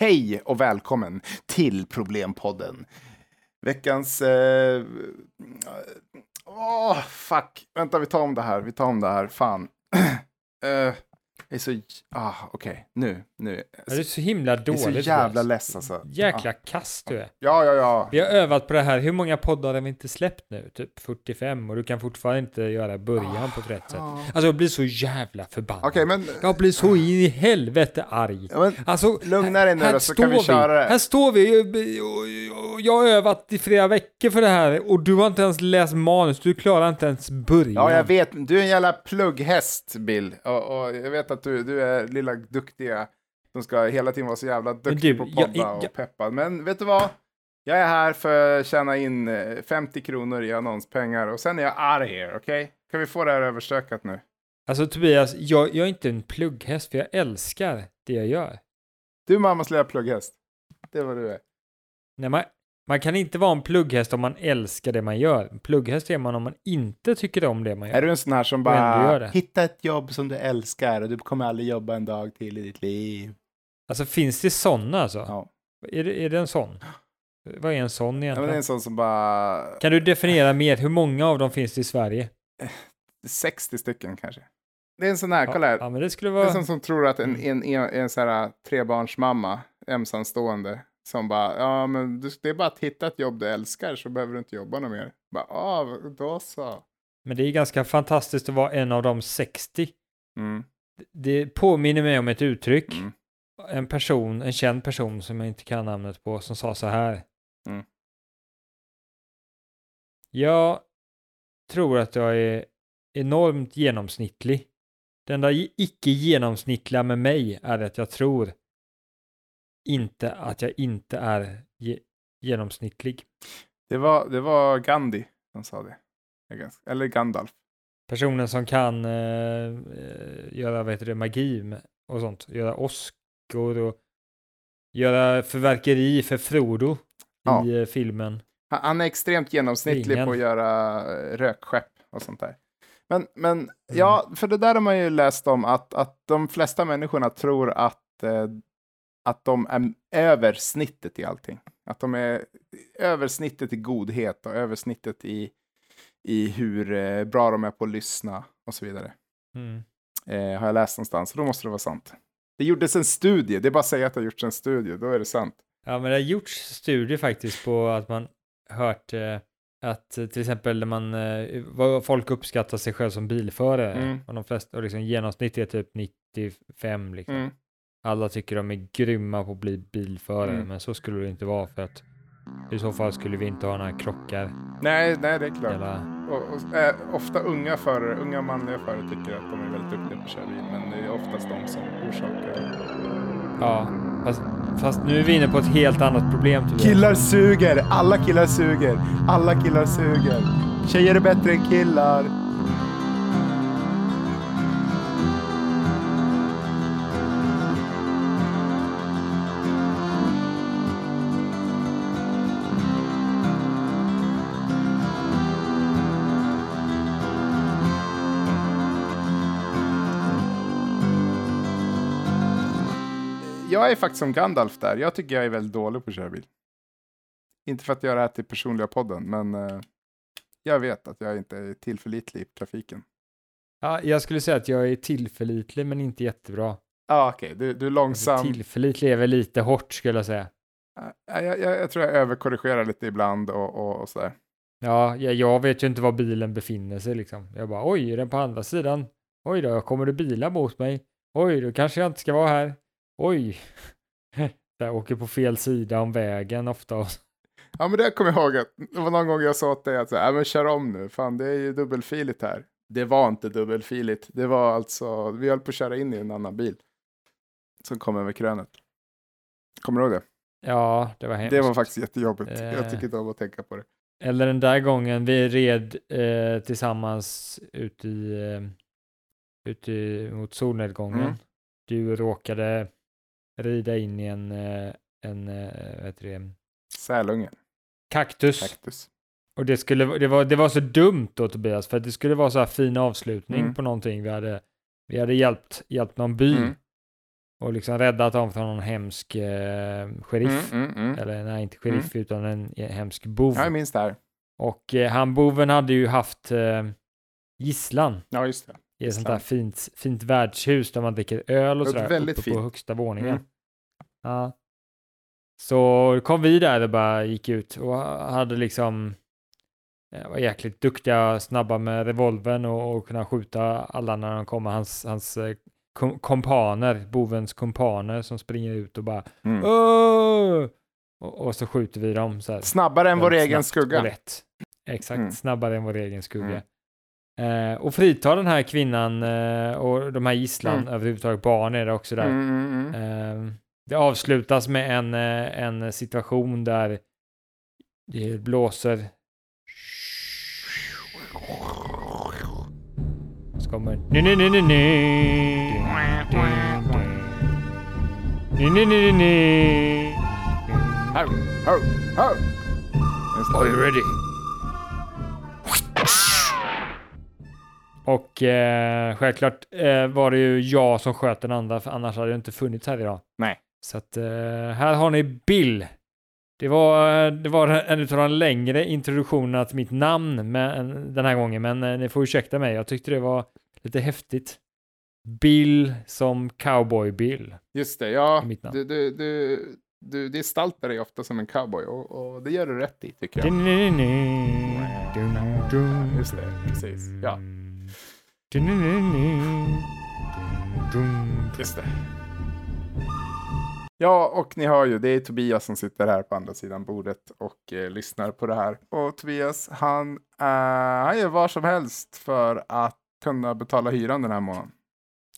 Hej och välkommen till Problempodden. Veckans... Eh, eh... Åh, fuck. Vänta, vi tar om det här. Vi tar om det här. Fan. eh, jag är så... Ah, okej. Nu, nu. Ja, det är så himla Jag är dåligt. så jävla less alltså. Jäkla kass du är. Ja, ja, ja. Vi har övat på det här. Hur många poddar har vi inte släppt nu? Typ 45 och du kan fortfarande inte göra början på ett rätt sätt. Ah. Alltså jag blir så jävla förbannad. Okej, men... Jag blir så in i helvete arg. Ja, men Alltså, Lugna dig nu här då, så kan vi köra det. Här står vi och jag har övat i flera veckor för det här och du har inte ens läst manus. Du klarar inte ens början. Ja, jag vet. Du är en jävla plugghäst, Bill. Och, och jag vet att du, du är lilla duktiga som ska hela tiden vara så jävla duktig du, på jag- podda jag- och peppad. Men vet du vad? Jag är här för att tjäna in eh, 50 kronor i annonspengar och sen är jag out of here, okej? Kan vi få det här överstökat nu? Alltså Tobias, jag, jag är inte en plugghäst för jag älskar det jag gör. Du är mammas lilla plugghäst. Det är vad du är. Nej, man, man kan inte vara en plugghäst om man älskar det man gör. En plugghäst är man om man inte tycker om det man gör. Är du en sån här som bara det. hitta ett jobb som du älskar och du kommer aldrig jobba en dag till i ditt liv? Alltså finns det sådana alltså? Ja. Är, det, är det en sån? Vad är en sån ja egentligen? det är en sån som bara... Kan du definiera mer? Hur många av dem finns det i Sverige? 60 stycken kanske. Det är en sån här, Ja, kolla här. Ja, men det skulle Det är vara... som som tror att en, Mm. en, en, en sån här trebarnsmamma, ensamstående, som bara, ja men det är bara att hitta ett jobb du älskar så behöver du inte jobba något mer. Bara, ja, då så. Men det är ganska fantastiskt att vara en av de 60. Mm, Det påminner mig om ett uttryck. mm, En person, en känd person som jag inte kan namnet på, som sa så här. Mm. Jag tror att jag är enormt genomsnittlig. Det enda icke genomsnittliga med mig är att jag tror inte att jag inte är ge- genomsnittlig. Det, var, det var Gandhi som sa det. Eller Gandalf. Personen som kan eh, eh, göra vad heter det, magi och sånt. Göra åskor och göra förverkeri för Frodo Ja. i eh, filmen. Han, är extremt genomsnittlig Ingen. på att göra eh, rökskepp och sånt där. Men, men ja, för det där har man ju läst om att, att de flesta människorna tror att, eh, att de är över snittet i allting. Att de är över snittet i godhet och över snittet i, i hur eh, bra de är på att lyssna och så vidare. Mm. Eh, har jag läst någonstans, så då måste det vara sant. Det gjordes en studie, det är bara att säga att det har gjorts en studie, då är det sant. Ja, men det har gjorts studier faktiskt på att man hört eh, att eh, till exempel när man, eh, vad folk uppskattar sig själv som bilförare Mm. och de flesta, och liksom genomsnitt är typ 95 liksom. Mm. Alla tycker de är grymma på att bli bilförare, Mm. men så skulle det inte vara för att i så fall skulle vi inte ha några krockar. Nej, nej, det är klart. Eller, Och, och, eh, ofta unga förare, unga manliga förare tycker att de är väldigt duktiga på att köra bil, men det är oftast de som orsakar. ja, fast, fast nu är vi inne på ett helt annat problem. Tobias. Killar suger! Alla killar suger! Alla killar suger! Tjejer är bättre än killar! Jag är faktiskt som Gandalf där. Jag tycker jag är väldigt dålig på att köra bil. Inte för att göra det här till personliga podden, men eh, jag vet att jag inte är tillförlitlig i trafiken. Ja, jag skulle säga att jag är tillförlitlig men inte jättebra. Ja, okej, du, du är långsam. Alltså, tillförlitlig är väl lite hårt skulle jag säga. Ja, jag, jag, jag tror jag överkorrigerar lite ibland och, och, och sådär. Ja, jag, jag vet ju inte var bilen befinner sig liksom. Jag bara, oj, är den på andra sidan? Oj då, kommer det bilar mot mig? Oj, då kanske jag inte ska vara här. Oj. Jag åker på fel sida om vägen ofta. Ja, men det kommer jag ihåg att det var någon gång jag sa åt dig att så här, "Ja, men kör om nu, fan det är ju dubbelfiligt här. Det var inte dubbelfiligt, det var alltså, vi höll på att köra in i en annan bil. Som kom över krönet. Kommer du ihåg det? Ja, det var hemskt. Det var faktiskt jättejobbigt. Eh. Jag tycker inte om att tänka på det. Eller den där gången vi red eh, tillsammans ut i, eh, ut i, mot solnedgången. Mm. Du råkade rida in i en, eh, en eh, vad heter det, Sälungen, kaktus. kaktus. Och det, skulle, det, var, det var så dumt då Tobias, för det skulle vara så här fin avslutning Mm. på någonting. Vi hade, vi hade hjälpt, hjälpt någon by. Mm. och liksom räddat dem från någon hemsk eh, sheriff. Mm, mm, mm. Eller nej, inte sheriff utan en eh, hemsk bov. Ja, jag minns det här. Och eh, han boven hade ju haft eh, gisslan Ja, just det. I ett sånt där fint, fint värdshus där man dricker öl och Det sådär uppe på fint. högsta våningen. Mm. Ja. Så kom vi där och bara gick ut och hade liksom eh, var jäkligt duktiga, snabba med revolvern och, och kunna skjuta alla när de kommer. Hans, hans eh, kom, kompaner, bovens kompaner som springer ut och bara Mm. Och, och så skjuter vi dem så här. Snabbare än vår egen skugga. Exakt, Mm. snabbare än vår egen skugga. Eh, och frita den här kvinnan eh, och de här gisslan, Mm. överhuvudtaget barn är det också där. Mm, mm, mm. Eh, det avslutas med en, eh, en situation där det blåser. Så kommer. Nej, nej, nej, nej, nej. Här, här, här. Just det. Are you ready? Och eh, självklart eh, var det ju jag som sköt den andra, för annars hade det inte funnits här idag. Nej. Så att eh, här har ni Bill. Det var, eh, det var en av de längre introduktionerna till mitt namn med, den här gången, men eh, ni får ursäkta mig. Jag tyckte det var lite häftigt. Bill som Cowboy Bill. Just det, ja. mitt namn. Du, du, du, du gestaltar dig ofta som en cowboy och, och det gör du rätt i tycker jag. Just det, precis. Ja. Just det. Ja, och ni hör ju, det är Tobias som sitter här på andra sidan bordet och eh, lyssnar på det här. Och Tobias, han, eh, han gör vad som helst för att kunna betala hyran den här månaden.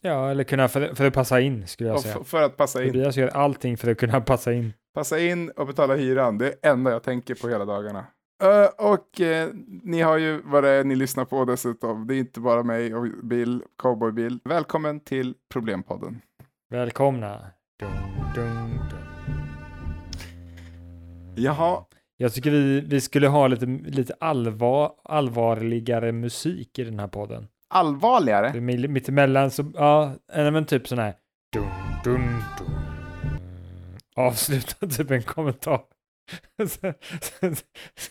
Ja, eller kunna för, för att passa in skulle jag Och säga. för att passa in. Tobias gör allting för att kunna passa in. Passa in och betala hyran, det är det enda jag tänker på hela dagarna. Ö, och eh, ni har ju vad det är ni lyssnar på dessutom. Det är inte bara mig och Bill, Cowboy Bill. Välkommen till Problempodden. Välkomna. Dun, dun, dun. Jaha, Jag tycker vi, vi skulle ha lite, lite allvar, allvarligare musik i den här podden. allvarligare. Mittemellan så, ja, nej, men typ sån här. Dun, dun, dun. Avsluta typ en kommentar.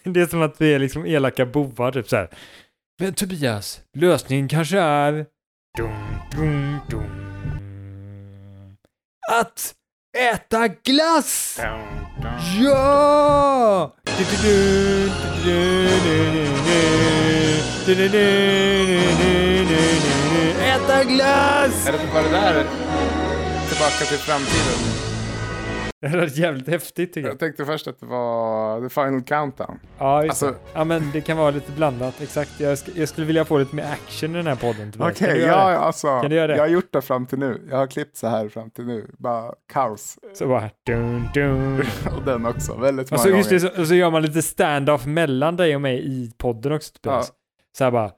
Det är som att vi är liksom elaka bovar, typ så här. Men Tobias, lösningen kanske är... Dum, dum, dum. Att äta glass! Ja! Äta glass! Är det inte bara det där? Tillbaka till framtiden. Det lät jävligt häftigt tycker jag. Jag tänkte först att det var The Final Countdown. Ja, just Alltså-. Ja, men det kan vara lite blandat. Exakt. Jag, sk- jag skulle vilja få lite mer action i den här podden. Okej, göra ja, det? ja, alltså. Kan du göra det? Jag har gjort det fram till nu. Jag har klippt så här fram till nu. Bara kaos. Så bara... Dun, dun. Och den också. Väldigt Och många så, just det, så, och så gör man lite stand-off mellan dig och mig i podden också. Tobias. Så här bara...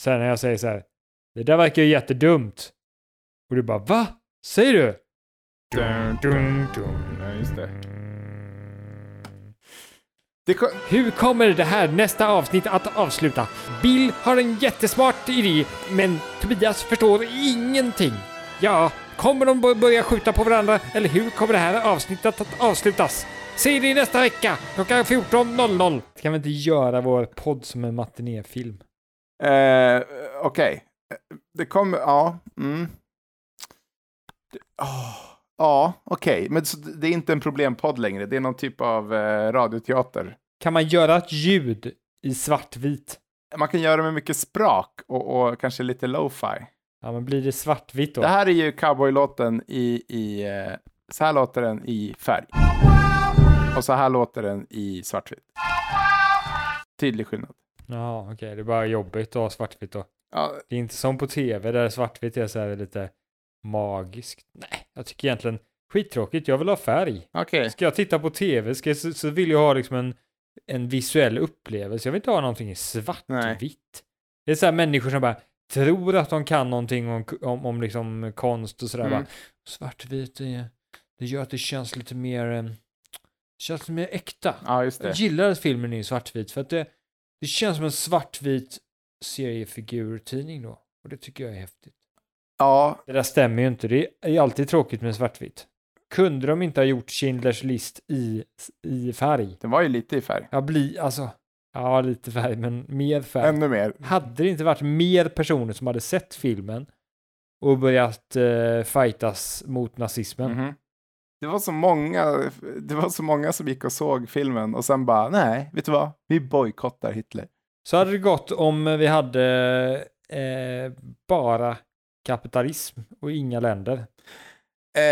Så här när jag säger så här. Det där verkar ju jättedumt. Och du bara, va? Säger du? Dun, dun, dun. Ja, just det. Det kom... Hur kommer det här nästa avsnitt att avsluta? Bill har en jättesmart idé, men Tobias förstår ingenting. Ja, kommer de bör- börja skjuta på varandra, eller hur kommer det här avsnittet att avslutas? Se det nästa vecka, klockan 14.00. Kan vi inte göra vår podd som en matinéfilm? Eh, Okej. Det kommer... Ja. Mm. Det- åh, Ja, okej. Men så det är inte en problempodd längre. Det är någon typ av eh, radioteater. Kan man göra ett ljud i svartvit? Man kan göra med mycket sprak och, och kanske lite lo-fi. Ja, men blir det svartvitt då? Det här är ju cowboylåten i... i eh, så här låter den i färg. Och så här låter den i svartvitt. Tydlig skillnad. Ja, okej, det är bara jobbigt att ha svartvitt då. Ja, Det är inte som på tv där svartvitt är så här lite magiskt. Nej, jag tycker egentligen skittråkigt. Jag vill ha färg. okej. Ska jag titta på tv ska jag, så, så vill jag ha liksom en, en visuell upplevelse. Jag vill inte ha någonting i svartvitt. Det är så här människor som bara tror att de kan någonting om, om, om liksom konst och sådär. Mm. Bara, svartvitt, det, det gör att det känns lite mer, eh, det känns lite mer äkta. Ja, just Jag det. gillar att filmen är svartvit för att det, det känns som en svartvit seriefigurtidning då. Och det tycker jag är häftigt. Ja, Det där stämmer ju inte. Det är alltid tråkigt med svartvitt. Kunde de inte ha gjort Schindler's list i, i färg? den var ju lite i färg. Ja, bli, alltså, ja, lite färg, men mer färg. Ännu mer. Hade det inte varit mer personer som hade sett filmen och börjat eh, fightas mot nazismen? Mhm. Det var så många, det var så många som gick och såg filmen och sen bara, nej, vet du vad? Vi bojkottar Hitler. Så hade det gått om vi hade eh, bara kapitalism och inga länder. Eh,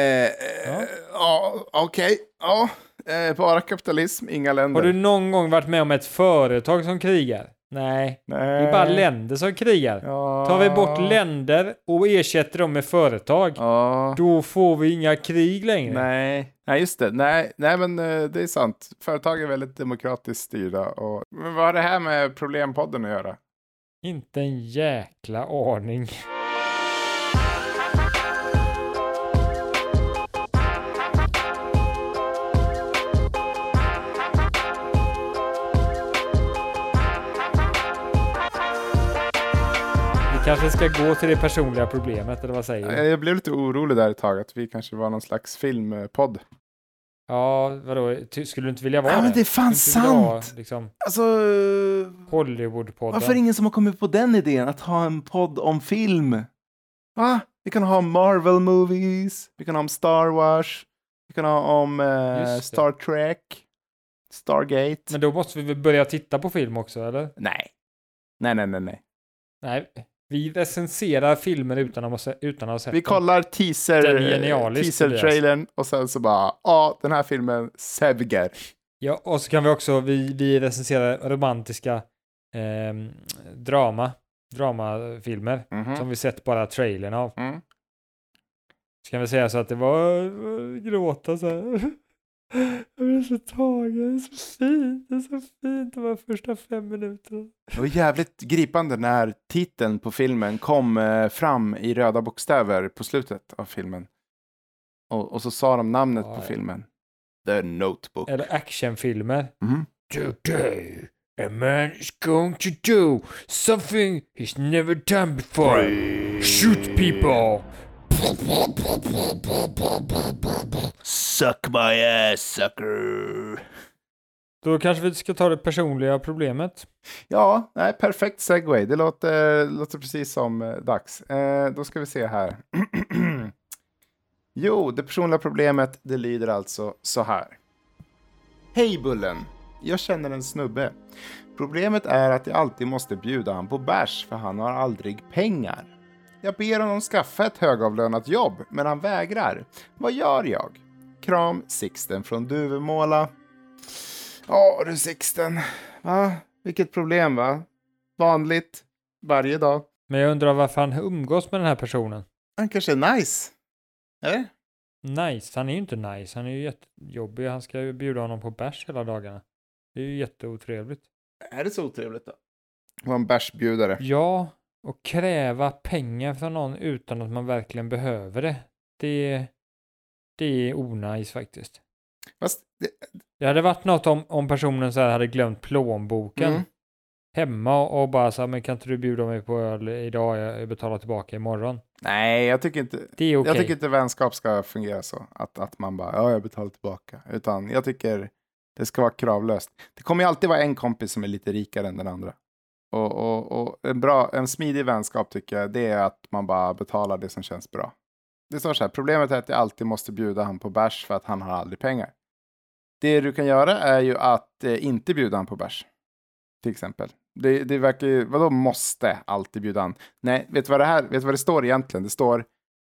Ja. ja, ja okej. Ja, eh, bara kapitalism, inga länder. Har du någon gång varit med om ett företag som krigar? Nej, Nej. det är bara länder som krigar. Ja. Tar vi bort länder och ersätter dem med företag, Ja. då får vi inga krig längre. Nej. Nej, just det. Nej, nej men eh, det är sant. Företag är väldigt demokratiskt styrda. Och... Men vad har det här med Problempodden att göra? Inte en jäkla aning. Kanske ska gå till det personliga problemet, eller vad säger du? Jag blev lite orolig där ett tag, att vi kanske var någon slags filmpodd. Ja, vadå? Ty- Skulle du inte vilja vara Ja, men det är fan vilja vara, sant. Liksom, Alltså, Hollywoodpodden. varför är det ingen som har kommit på den idén, att ha en podd om film? Va? Vi kan ha Marvel movies, vi kan ha om Star Wars, vi kan ha om eh, det. Star Trek, Stargate. Men då måste vi väl börja titta på film också, eller? Nej. Nej, nej, nej, nej. Nej, vi recenserar filmer utan att utan att ha sett Vi kollar teaser, teaser-trailern och sen så bara, ja, den här filmen Sevger. Ja, och så kan vi också, vi, vi recenserar romantiska ehm, drama, dramafilmer Mhm. som vi sett bara trailern av. Mm. Så kan vi säga så att det var gråta så här. Jag blev så tagen, det är så fint, det är så fint de här första fem minuterna. Det var jävligt gripande när titeln på filmen kom eh, fram i röda bokstäver på slutet av filmen. Och, och så sa de namnet Ja, på ja. filmen. The Notebook. Eller actionfilmer. Mhm. Today, a man is going to do something he's never done before. Shoot people. Suck my ass, sucker. Då kanske vi ska ta det personliga problemet. Ja, nej, perfekt segway. Det låter, låter precis som eh, dags. Eh, då ska vi se här. jo, det personliga problemet, det lyder alltså så här. Hej Bullen! Jag känner en snubbe. Problemet är att jag alltid måste bjuda han på bärs för han har aldrig pengar. Jag ber honom skaffa ett högavlönat jobb, men han vägrar. Vad gör jag? Kram Sixten från Duvemåla. Ja du Sixten, va? Vilket problem va? Vanligt, varje dag. Men jag undrar varför han umgås med den här personen. Han kanske är nice. Eller? Nice, han är ju inte nice. Han är ju jättejobbig. Han ska ju bjuda honom på bärs hela dagarna. Det är ju jätteotrevligt. Är det så otrevligt då? Var en bärsbjudare. Ja, och kräva pengar från någon utan att man verkligen behöver det. Det, det är onajs faktiskt. Fast, det, Det hade varit något om, om personen så här hade glömt plånboken Mm. hemma och bara så här, men kan inte du bjuda mig på öl idag? Jag betalar tillbaka imorgon. nej, jag tycker inte... Det är okej. Jag tycker inte vänskap ska fungera så. Att, att man bara, ja, jag betalar tillbaka. Utan jag tycker det ska vara kravlöst. Det kommer ju alltid vara en kompis som är lite rikare än den andra. Och, och, och en, bra, en smidig vänskap tycker jag, det är att man bara betalar det som känns bra. Det står så här, problemet är att jag alltid måste bjuda han på bärs för att han har aldrig pengar. Det du kan göra är ju att eh, inte bjuda han på bärs. Till exempel. Det, det verkar ju, vadå måste alltid bjuda han? Nej, vet du vad det här, vet du vad det står egentligen? Det står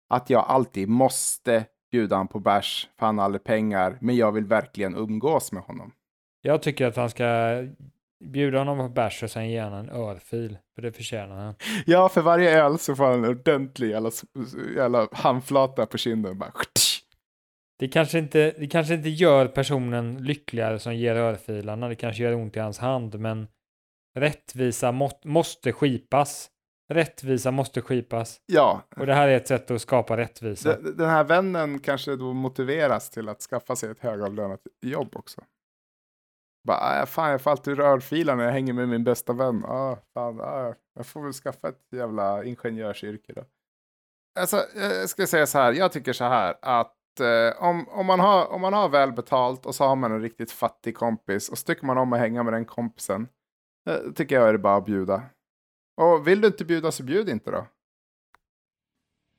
att jag alltid måste bjuda han på bärs för han har aldrig pengar, men jag vill verkligen umgås med honom. Jag tycker att han ska bjuda honom på bärs och sen ge honom en örfil. För det förtjänar han. Ja, för varje öl så får han en ordentlig jävla, jävla handflata på kinden. Bara, Det kanske, inte, det kanske inte gör personen lyckligare som ger örfilarna. Det kanske gör ont i hans hand, men rättvisa må, måste skipas. Rättvisa måste skipas. ja, Och det här är ett sätt att skapa rättvisa. den här vännen kanske då motiveras till att skaffa sig ett högavlönat jobb också. Bara, ah, fan, jag får alltid rörfilar när jag hänger med min bästa vän. Ah, fan, ah, jag får väl skaffa ett jävla ingenjörsyrke då. alltså, eh, jag ska säga så här, jag tycker så här att eh, om, om, man har, om man har välbetalt och så har man en riktigt fattig kompis och så tycker man om att hänga med den kompisen, eh, tycker jag är det bara att bjuda. Och vill du inte bjuda så bjud inte då.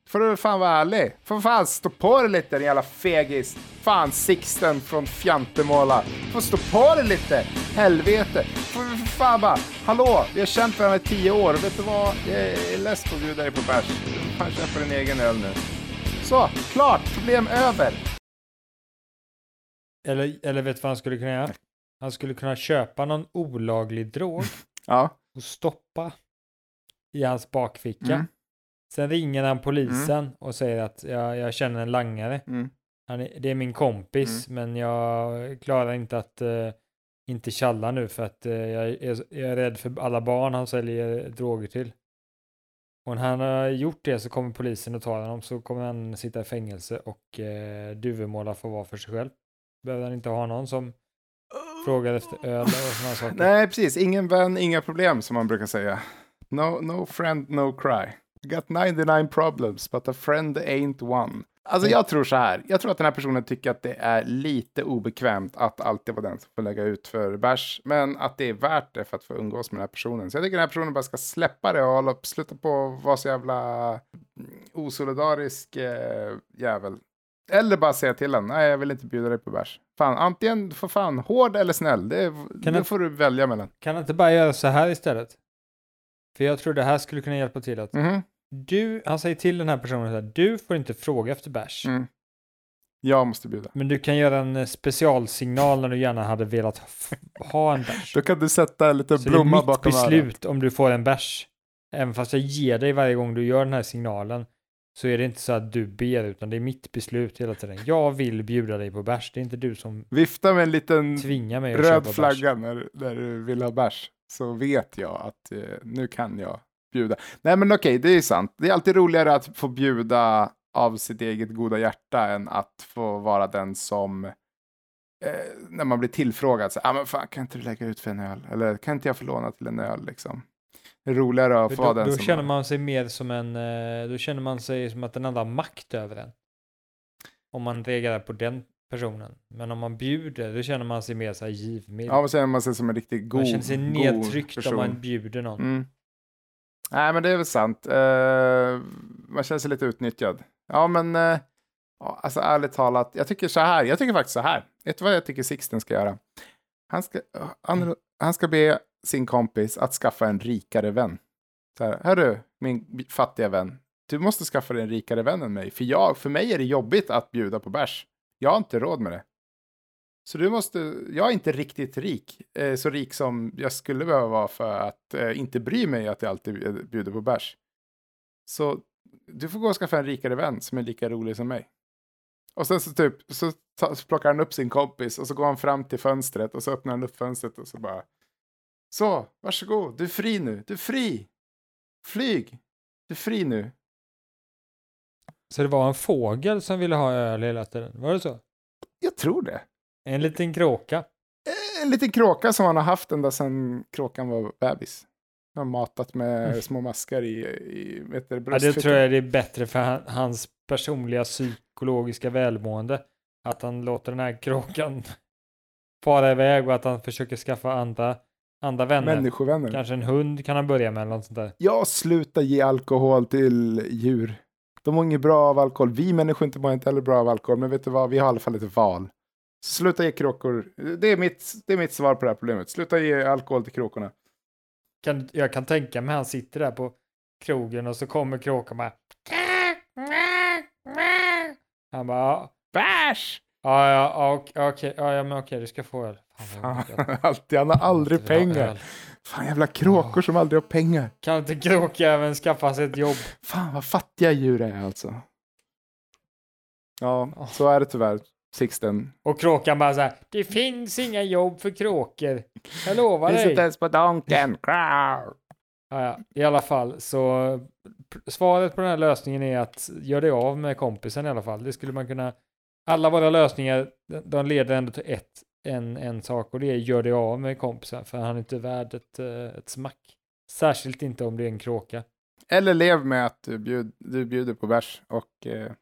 Får du fan vara ärlig. Får fan stå på dig lite din jävla fegis. Fan Sixten från Fjantemåla. Får stå på dig lite. Helvete. Får för fan bara. Hallå, vi har känt varandra i tio år. Vet du vad? Jag är less på att bjuda dig på bärs. Fan köpa din egen öl nu. Så, klart. Problem över. Eller, eller vet du vad han skulle kunna göra? Han skulle kunna köpa någon olaglig drog Ja. och stoppa i hans bakficka. Mm. Sen ringer han polisen och säger att jag, jag känner en langare. Mm. Han är, det är min kompis, men jag klarar inte att eh, inte tjalla nu för att eh, jag, är, jag är rädd för alla barn han säljer droger till. Och när han har gjort det så kommer polisen och tar honom så kommer han sitta i fängelse och eh, Duvemåla får vara för sig själv. Behöver han inte ha någon som frågar efter öl och sådana saker. Nej, precis. Ingen vän, inga problem som man brukar säga. No, no friend, no cry. Got 99 problems, but a friend ain't one. Alltså jag tror så här, jag tror att den här personen tycker att det är lite obekvämt att alltid vara den som får lägga ut för bärs, men att det är värt det för att få umgås med den här personen. Så jag tycker den här personen bara ska släppa det och hålla, sluta på att vara så jävla mm, osolidarisk eh, jävel. Eller bara säga till honom, nej jag vill inte bjuda dig på bärs. Fan, antingen för fan hård eller snäll, det, det jag- får du välja mellan. Kan inte bara göra så här istället? För jag tror det här skulle kunna hjälpa till att Mhm. Du, han säger till den här personen här, du får inte fråga efter bärs. Mm. Jag måste bjuda. Men du kan göra en eh, specialsignal när du gärna hade velat ha en bärs. Då kan du sätta en liten Så det är blomma mitt bakom örat. beslut om du får en bärs. Även fast jag ger dig varje gång du gör den här signalen så är det inte så att du ber utan det är mitt beslut hela tiden. Jag vill bjuda dig på bärs. Det är inte du som Vifta med en liten tvingar mig att röd flagga när, när du vill ha bärs. Så vet jag att eh, nu kan jag bjuda. Nej men okej, det är sant. Det är alltid roligare att få bjuda av sitt eget goda hjärta än att få vara den som eh, när man blir tillfrågad, så, ah, men fan, kan inte du lägga ut för en öl? Eller kan inte jag få låna till en öl? Liksom. Det är roligare att få då, den då känner man sig mer som en, eh, då känner man sig som att den andra har makt över en. Om man reagerar på den personen. Men om man bjuder, då känner man sig mer så här givmild. Ja, man känner man sig som en riktigt god man känner sig nedtryckt om person. man bjuder någon. Mm. Nej, men det är väl sant. Eh, man känner sig lite utnyttjad. Ja, men ja, alltså ärligt talat, jag tycker så här. Jag tycker faktiskt så här. Vet du vad jag tycker Sixten ska göra? Han ska, han, han ska be sin kompis att skaffa en rikare vän. Så här, hörru, min fattiga vän. Du måste skaffa dig en rikare vän än mig. För, jag, för mig är det jobbigt att bjuda på bärs. Jag har inte råd med det. Så du måste, jag är inte riktigt rik, eh, så rik som jag skulle behöva vara för att eh, inte bry mig att jag alltid bjuder på bärs. Så du får gå och skaffa en rikare vän som är lika rolig som mig. Och sen så typ, så, ta, så plockar han upp sin kompis och så går han fram till fönstret och så öppnar han upp fönstret och så bara Så, varsågod, du är fri nu, du är fri! Flyg! Du är fri nu. Så det var en fågel som ville ha öl hela tiden, var det så? Jag tror det. En liten kråka. Eh, En liten kråka som han har haft ända sedan kråkan var bebis. Han har matat med små maskar i, i vet du, Ja, det tror jag det är bättre för han, hans personliga psykologiska välmående. Att han låter den här kråkan fara iväg och att han försöker skaffa andra, andra vänner. Människovänner. Kanske en hund kan han börja med eller något sånt där. Ja, sluta ge alkohol till djur. De mår inget bra av alkohol. Vi människor inte mår inte heller bra av alkohol, men vet du vad? Vi har i alla fall ett val. Sluta ge kråkor. Det är mitt, det är mitt svar på det här problemet. Sluta ge alkohol till kråkorna. Kan, jag kan tänka mig han sitter där på krogen och så kommer kråkan bara. Han bara, Bärs! ja, ja, ok- okej, ja, ja, men okej, du ska få öl. Fan, alltid. Han har aldrig pengar. öl. Fan, jävla kråkor som aldrig har pengar. Kan inte kråkjäveln skaffa sig ett jobb? Fan, vad fattiga djur är alltså. Ja, så är det tyvärr. Sixten. Och kråkan bara så här, det finns inga jobb för kråkor. Jag lovar Finns dig. inte ens på Donken. Ja, ja. I alla fall så svaret på den här lösningen är att gör dig av med kompisen i alla fall. Det skulle man kunna. Alla våra lösningar, de- de leder ändå till ett, en, en sak och det är gör dig av med kompisen för han är inte värd ett, eh, ett smack. Särskilt inte om det är en kråka. Eller lev med att du, bjud, du bjuder på bärs och eh,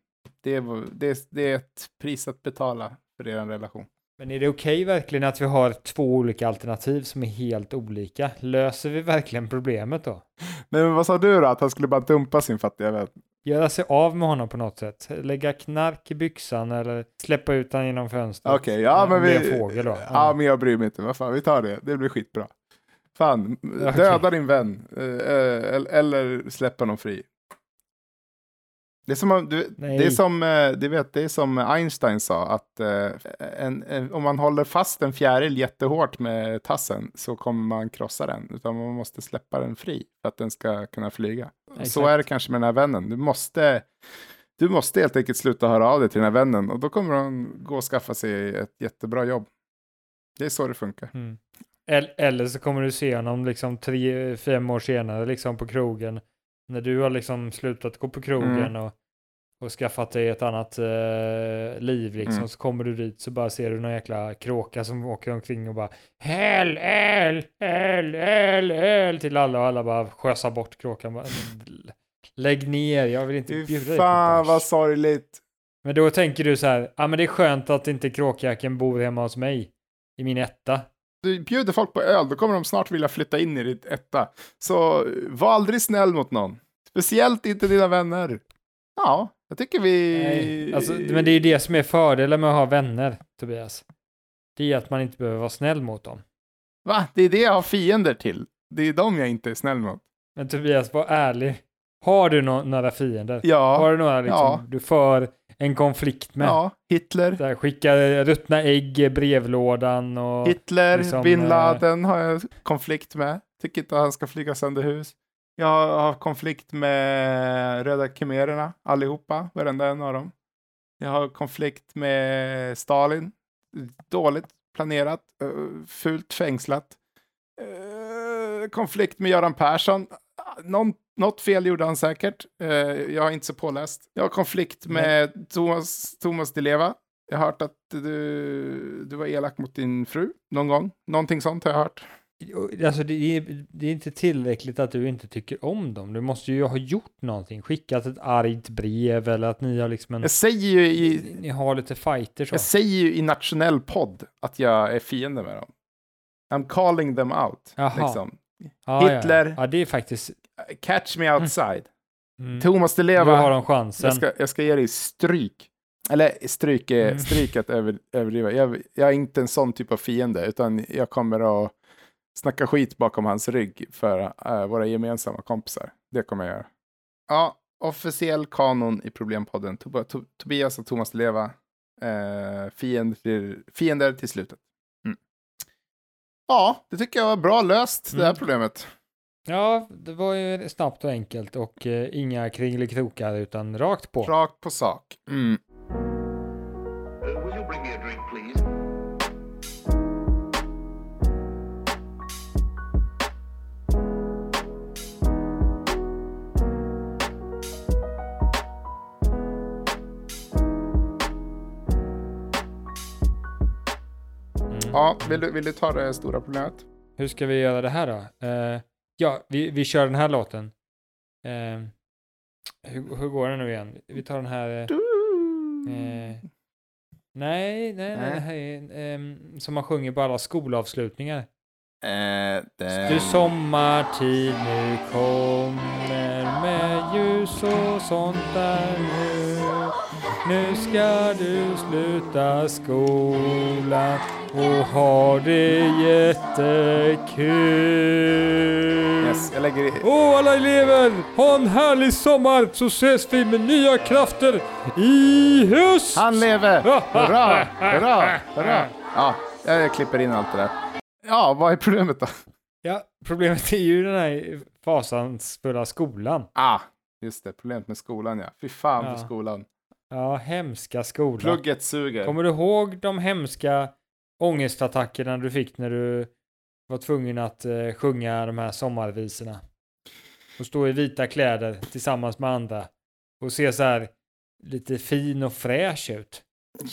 det, är, det, är, det är ett pris att betala för er relation. Men är det okej verkligen att vi har två olika alternativ som är helt olika? Löser vi verkligen problemet då? Nej, men vad sa du då? Att han skulle bara dumpa sin fattiga vän? Göra sig av med honom på något sätt? Lägga knark i byxan eller släppa ut honom genom fönstret? Okej, ja men vi... fågel då? Ja, Ja. men jag bryr mig inte. Vad fan, vi tar det. Det blir skitbra. Fan, döda din vän. eh, eh, eller- Eller släppa honom fri. Det är som, om- du, det är som, eh, du vet, det är som Einstein sa, att eh, en, en, om man håller fast en fjäril jättehårt med tassen så kommer man krossa den, utan man måste släppa den fri för att den ska kunna flyga. Och Så Exakt. är det kanske med den här vännen. Du måste, du måste helt enkelt sluta höra av dig till den här vännen och då kommer han gå och skaffa sig ett jättebra jobb. Det är så det funkar. Mm. Eller, eller så kommer du se honom liksom tre, fem år senare liksom på krogen. När du har liksom slutat gå på krogen Mm. och, och skaffat dig ett annat eh, liv liksom. Mm. Så kommer du dit så bara ser du någon jäkla kråka som åker omkring och bara Häl, häl, häl, häl, häl till alla och alla bara sjösar bort kråkan. Bara, Lägg ner, jag vill inte bjuda dig på fan bärs." vad sorgligt. Men då tänker du så här, ja men det är skönt att inte kråkjäkeln bor hemma hos mig. I min etta. Du bjuder folk på öl, då kommer de snart vilja flytta in i ditt etta. Så var aldrig snäll mot någon. Speciellt inte dina vänner. Ja, jag tycker vi... Nej, alltså, men det är ju det som är fördelen med att ha vänner, Tobias. Det är att man inte behöver vara snäll mot dem. Va? Det är det jag har fiender till. Det är dem jag inte är snäll mot. Men Tobias, var ärlig. Har du nå- några fiender? Ja, Har du några liksom, Ja. du för en konflikt med? ja. Hitler. Här, skicka ruttna ägg i brevlådan och... Hitler, liksom, bin eh, Laden har jag konflikt med. Tycker inte att han ska flyga sönder hus. Jag har konflikt med Röda khmererna, allihopa, varenda en av dem. Jag har konflikt med Stalin, dåligt planerat, eh, fult fängslat. Eh, Konflikt med Göran Persson, Någon, något fel gjorde han säkert. Eh, Jag är inte så påläst. Jag har konflikt med Thomas, Thomas Leva. Jag har hört att du, du var elak mot din fru någon gång. Någonting sånt har jag hört. Alltså det är, det är inte tillräckligt att du inte tycker om dem. Du måste ju ha gjort någonting. Skickat ett argt brev eller att ni har liksom en... Jag säger ju i, Ni har lite fighter så. jag säger ju i nationell podd att jag är fiende med dem. I'm calling them out. Jaha. Liksom. Ja, Hitler. Ja, ja, det är faktiskt... Catch me outside. Mm. Thomas Di Nu har Leva. de chansen. Jag ska, jag ska ge dig stryk. Eller stryk, Mm. stryk att över, överdriva. Jag, jag är inte en sån typ av fiende, utan jag kommer att snacka skit bakom hans rygg för eh, våra gemensamma kompisar. Det kommer jag göra. Ja, officiell kanon i Problempodden. Tob to Tobias och Thomas Leva. Eh, fiender, till, fiender till slutet. Mm. Ja, det tycker jag var bra löst, det här Mm. problemet. Ja, det var ju snabbt och enkelt och eh, inga kringelikrokar utan rakt på. Rakt på sak. Mm. Ja, vill du, vill du ta det stora problemet? Hur ska vi göra det här då? Eh, ja, vi, vi kör den här låten. Eh, hur, hur går den nu igen? Vi tar den här... Eh, nej, nej, nej, Nej. ehm, som man sjunger på alla skolavslutningar. Eh, det... Du sommartid nu kommer med ljus och sånt där nu. Nu ska du sluta skolan och ha det jättekul. Yes, jag lägger i... Åh alla elever, ha en härlig sommar så ses vi med nya krafter i höst! Han lever! Hurra! Hurra! Hurra! Ja, jag klipper in allt det där. Ja, vad är problemet då? Ja, problemet är ju den här fasansfulla skolan. Ah, just det. Problemet med skolan ja. Fy fan Ja. för skolan. Ja, hemska skolan. Plugget suger. Kommer du ihåg de hemska ångestattackerna du fick när du var tvungen att eh, sjunga de här sommarvisorna? Och stå i vita kläder tillsammans med andra och se så här lite fin och fräsch ut.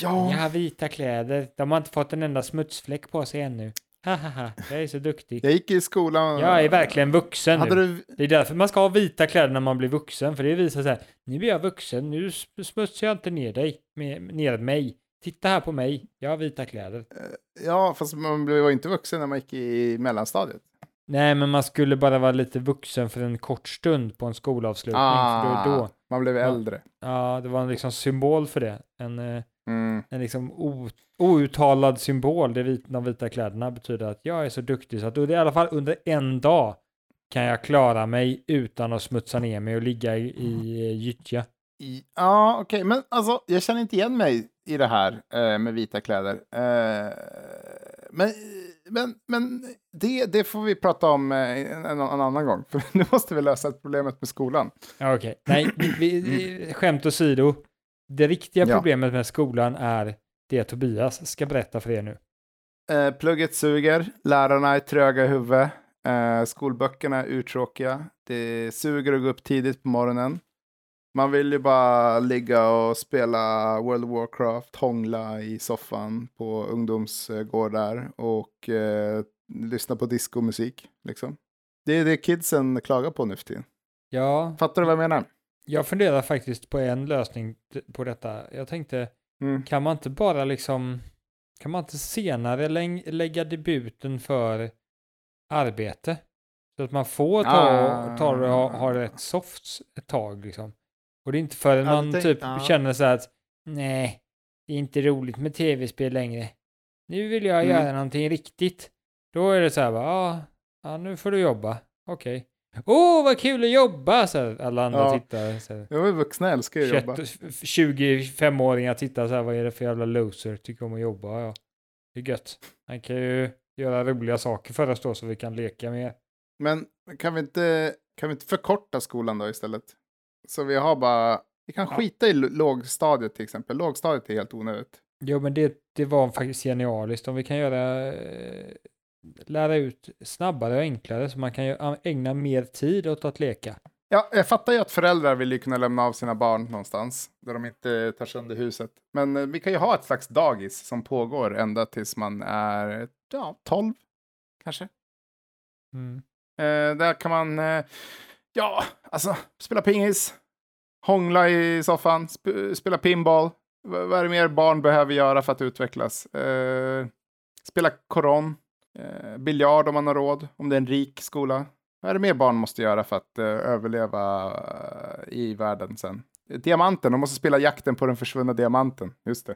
Ja, Jag har vita kläder, de har inte fått en enda smutsfläck på sig ännu. Hahaha, jag är så duktig. Jag gick i skolan. Jag är verkligen vuxen Hade nu. du... Det är därför man ska ha vita kläder när man blir vuxen, för det visar så här, nu är jag vuxen, nu sm- smutsar jag inte ner dig, med, ner mig. Titta här på mig, jag har vita kläder. Ja, fast man blev ju inte vuxen när man gick i mellanstadiet. Nej, men man skulle bara vara lite vuxen för en kort stund på en skolavslutning. För då, då, Man blev äldre. ja, det var en liksom symbol för det. En, eh, Mm. en liksom o, outtalad symbol, det vit, de vita kläderna betyder att jag är så duktig så att i alla fall under en dag kan jag klara mig utan att smutsa ner mig och ligga i, i gyttja. Ja, okej, men alltså, jag känner inte igen mig i det här eh, med vita kläder. Eh, men men, men det, det får vi prata om eh, en, en, annan gång, för nu måste vi lösa problemet med skolan. Okej, nej, vi, vi, skämt åsido. Det riktiga Ja. problemet med skolan är det Tobias ska berätta för er nu. Eh, plugget suger, lärarna är tröga i huvudet, eh, skolböckerna är uttråkiga, det suger att gå upp tidigt på morgonen. Man vill ju bara ligga och spela World of Warcraft, hångla i soffan på ungdomsgårdar och eh, lyssna på diskomusik. Liksom. Det är det kidsen klagar på nu för tiden. Ja, Fattar du vad jag menar? Jag funderar faktiskt på en lösning på detta. Jag tänkte, Mm. kan man inte bara liksom, kan man inte senare läng- lägga debuten för arbete? Så att man får ta, Ah. ta och ha, ha det rätt soft ett tag liksom. Och det är inte förrän man tänk- typ ja. känner så här att nej, det är inte roligt med tv-spel längre. Nu vill jag Mm. göra någonting riktigt. Då är det så här bara, ja, ja nu får du jobba. Okej. Åh, vad kul att jobba! Så alla andra Ja. tittar. Så. Jag är vuxna älskar ju att jobba. 25-åringar tittar så här, vad är det för jävla loser? Tycker om att jobba, ja. Det är gött. Han kan ju göra roliga saker för oss då så vi kan leka mer. Men kan vi, inte, kan vi inte förkorta skolan då istället? Så vi har bara, vi kan Ja. skita i lågstadiet till exempel. Lågstadiet är helt onödigt. Jo, men det, det var faktiskt genialiskt. Om vi kan göra, eh, lära ut snabbare och enklare så man kan ju ägna mer tid åt att leka. Ja, jag fattar ju att föräldrar vill ju kunna lämna av sina barn någonstans där de inte tar sönder huset. Men eh, vi kan ju ha ett slags dagis som pågår ända tills man är ja, 12 kanske. Mm. Eh, där kan man, eh, ja, alltså spela pingis, hångla i soffan, sp- spela pinball. V- vad är det mer barn behöver göra för att utvecklas? Eh, spela koron, eh, biljard om man har råd, om det är en rik skola. Vad är det mer barn måste göra för att eh, överleva eh, i världen sen? Diamanten, de måste spela jakten på den försvunna diamanten. Just det.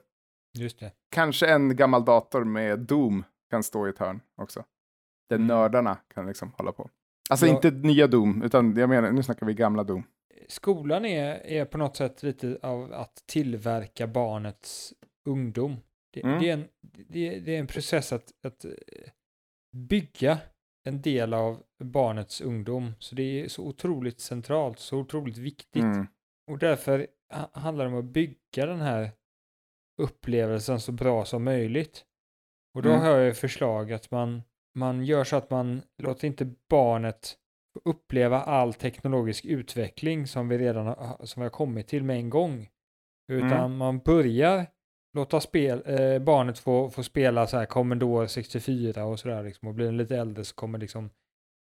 Just det. Kanske en gammal dator med Doom kan stå i ett hörn också. Där Mm. nördarna kan liksom hålla på. Alltså Ja. inte nya Doom, utan jag menar, nu snackar vi gamla Doom. Skolan är, är på något sätt lite av att tillverka barnets ungdom. Det, Mm. det, är, en, det, det är en process att, att eh, bygga en del av barnets ungdom. Så det är så otroligt centralt, så otroligt viktigt. Mm. Och därför ha- handlar det om att bygga den här upplevelsen så bra som möjligt. Och då Mm. har jag förslag att man, man gör så att man låter inte barnet uppleva all teknologisk utveckling som vi redan har, som vi har kommit till med en gång. Utan Mm. man börjar låta spel, eh, barnet få, få spela så här Commodore 64 och sådär liksom. Och blir den lite äldre så kommer liksom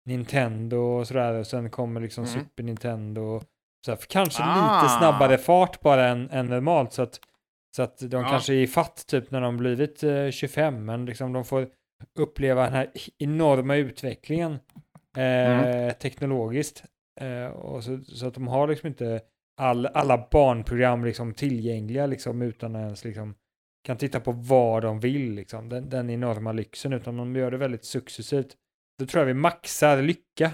Nintendo och sådär. Och sen kommer liksom Mm. Super Nintendo. Och så här, kanske Ah. lite snabbare fart bara än, än normalt. Så att, så att de Ja. kanske är i fatt typ när de blivit eh, 25. Men liksom de får uppleva den här enorma utvecklingen eh, Mm. teknologiskt. Eh, och så, så att de har liksom inte all, alla barnprogram liksom tillgängliga liksom utan att ens liksom kan titta på vad de vill liksom. Den, den enorma lyxen utan de gör det väldigt successivt. Då tror jag vi maxar lycka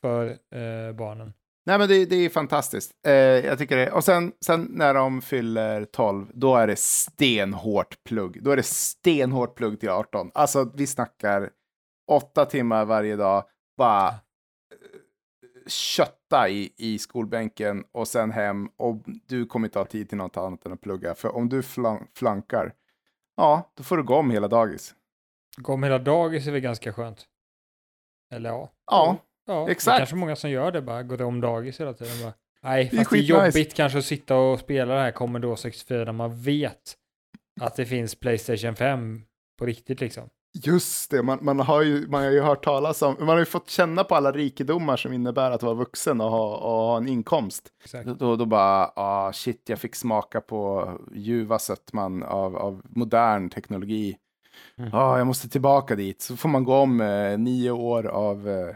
för eh, barnen. Nej men det, det är fantastiskt. Eh, jag tycker det. Och sen, sen när de fyller 12, då är det stenhårt plugg. Då är det stenhårt plugg till 18. Alltså vi snackar åtta timmar varje dag, bara kötta i, i skolbänken och sen hem och du kommer inte ha tid till något annat än att plugga. För om du flan- flankar, ja, då får du gå om hela dagis. Gå om hela dagis är väl ganska skönt. Eller ja. Ja, ja Det är exakt. kanske många som gör det bara, går om dagis hela tiden bara. Nej, Det är fast det är jobbigt kanske att sitta och spela det här Commodore 64 när man vet att det finns Playstation 5 på riktigt liksom. Just det, man, man, har ju, man har ju hört talas om, man har ju fått känna på alla rikedomar som innebär att vara vuxen och ha, och ha en inkomst. Exakt. Då, då, bara, ah shit, jag fick smaka på ljuva sötman av, av modern teknologi. Mm. Ah, jag måste tillbaka dit. Så får man gå om eh, nio år av, eh,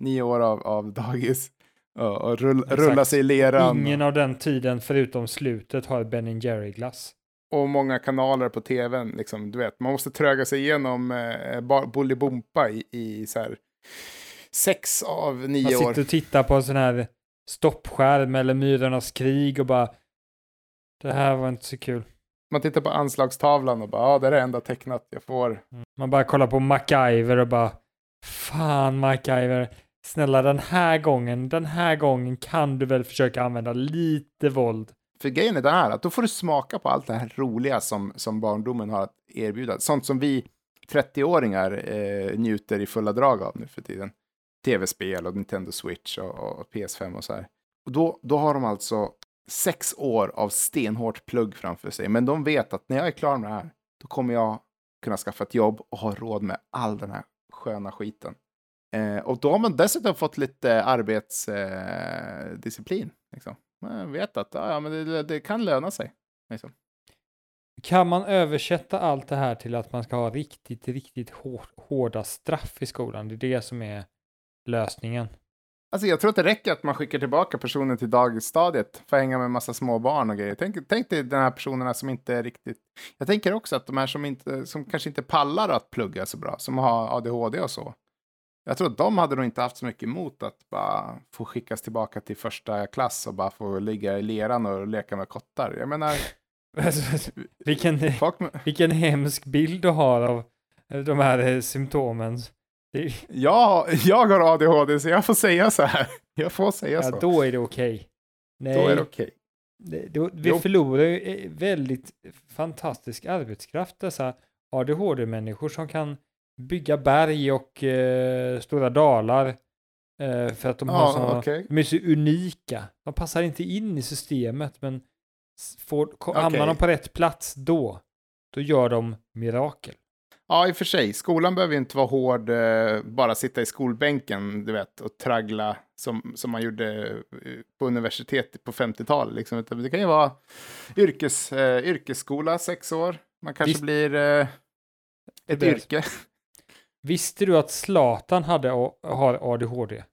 nio år av, av dagis och, och rull, rulla sig i leran. Ingen av den tiden förutom slutet har Ben Jerry-glass. Och många kanaler på tvn, liksom, du vet. Man måste tröga sig igenom eh, Bolibompa i, i så här, sex av Man nio år. sitter och tittar på en sån här stoppskärm eller Myrornas krig och bara det här var inte så kul. Man tittar på anslagstavlan och bara, ja, det är det enda tecknat jag får. Man bara kollar på MacGyver och bara fan MacGyver, snälla den här gången, den här gången kan du väl försöka använda lite våld. För grejen är den här, att då får du smaka på allt det här roliga som, som barndomen har att erbjuda. Sånt som vi 30-åringar eh, njuter i fulla drag av nu för tiden. Tv-spel och Nintendo Switch och, och PS5 och så här. Och då, då har de alltså sex år av stenhårt plugg framför sig. Men de vet att när jag är klar med det här, då kommer jag kunna skaffa ett jobb och ha råd med all den här sköna skiten. Eh, och då har man dessutom fått lite arbetsdisciplin. Eh, liksom. Man vet att ja, men det, det kan löna sig. Liksom. Kan man översätta allt det här till att man ska ha riktigt, riktigt hår, hårda straff i skolan? Det är det som är lösningen. Alltså jag tror att det räcker att man skickar tillbaka personen till dagisstadiet för att hänga med en massa små barn och grejer. Tänk, tänk dig de här personerna som inte är riktigt... Jag tänker också att de här som, inte, som kanske inte pallar att plugga så bra, som har ADHD och så. Jag tror att de hade nog inte haft så mycket emot att bara få skickas tillbaka till första klass och bara få ligga i leran och leka med kottar. Jag menar, vilken, folk vilken hemsk bild du har av de här eh, symptomen. Är- jag, jag har ADHD så jag får säga så här. Jag får säga ja, så. då är det okej. Nej, Då är det okej. det, då, vi Jo. förlorar ju eh, väldigt fantastisk arbetskraft, dessa ADHD-människor som kan bygga berg och eh, stora dalar eh, för att de har Ja, så, okej. de är så unika. De passar inte in i systemet, men får, ko- hamnar de på rätt plats då, då gör de mirakel. Ja, i och för sig. Skolan behöver inte vara hård, eh, bara sitta i skolbänken, du vet, och traggla som, som man gjorde eh, på universitet på 50-talet. Liksom. Det kan ju vara yrkes, eh, yrkesskola, sex år. Man kanske Visst. blir eh, ett yrke. Visste du att Zlatan hade, har ADHD?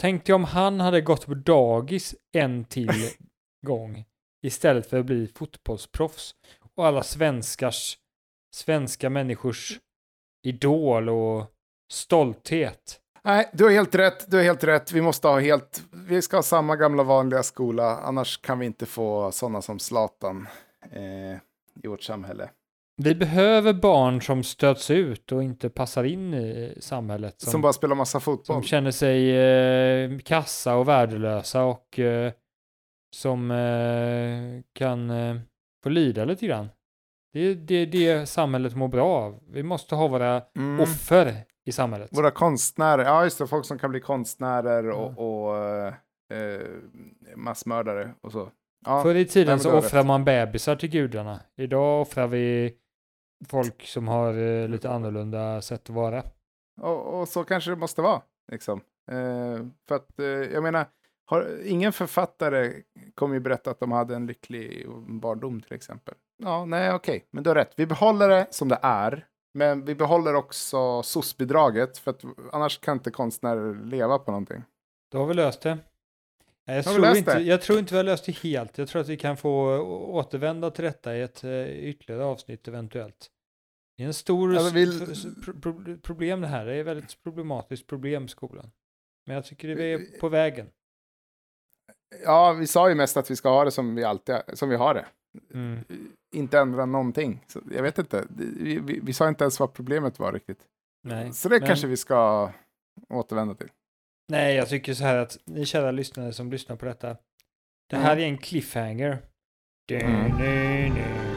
Tänk dig om han hade gått på dagis en till gång istället för att bli fotbollsproffs och alla svenskars, svenska människors idol och stolthet. Nej, du har helt rätt. Du har helt rätt. Vi måste ha helt... Vi ska ha samma gamla vanliga skola. Annars kan vi inte få sådana som Zlatan eh, i vårt samhälle. Vi behöver barn som stöts ut och inte passar in i samhället. Som, Som, bara spelar massa fotboll. som känner sig eh, kassa och värdelösa och eh, som eh, kan eh, få lida lite grann. Det är det, det samhället mår bra av. Vi måste ha våra Mm. offer i samhället. Våra konstnärer, ja just det, folk som kan bli konstnärer och, och eh, eh, massmördare och så. Ja, Förr i tiden så rätt. man bebisar till gudarna. Idag offrar vi folk som har eh, lite annorlunda sätt att vara. och, och så kanske det måste vara. Liksom. Eh, för att, eh, jag menar, har, ingen författare kommer ju berätta att de hade en lycklig barndom till exempel. Ja, nej, okej, men du har rätt. Vi behåller det som det är, men vi behåller också SOS-bidraget, för att annars kan inte konstnärer leva på någonting. Då har vi löst det. Jag Har tror, inte, jag tror inte vi har löst det helt. Jag tror att vi kan få återvända till detta i ett eh, ytterligare avsnitt eventuellt. Det är en stor Alltså, vi- s- s- pro- pro- problem det här. Det är ett väldigt problematiskt problem skolan. Men jag tycker vi är på vägen. Ja, vi sa ju mest att vi ska ha det som vi alltid som vi har det. Mm. Inte ändra någonting. Så jag vet inte. Vi, vi, vi sa inte ens vad problemet var riktigt. Nej. Så det Men- kanske vi ska återvända till. Nej, jag tycker så här att ni kära lyssnare som lyssnar på detta. Det här är en cliffhanger. Mm.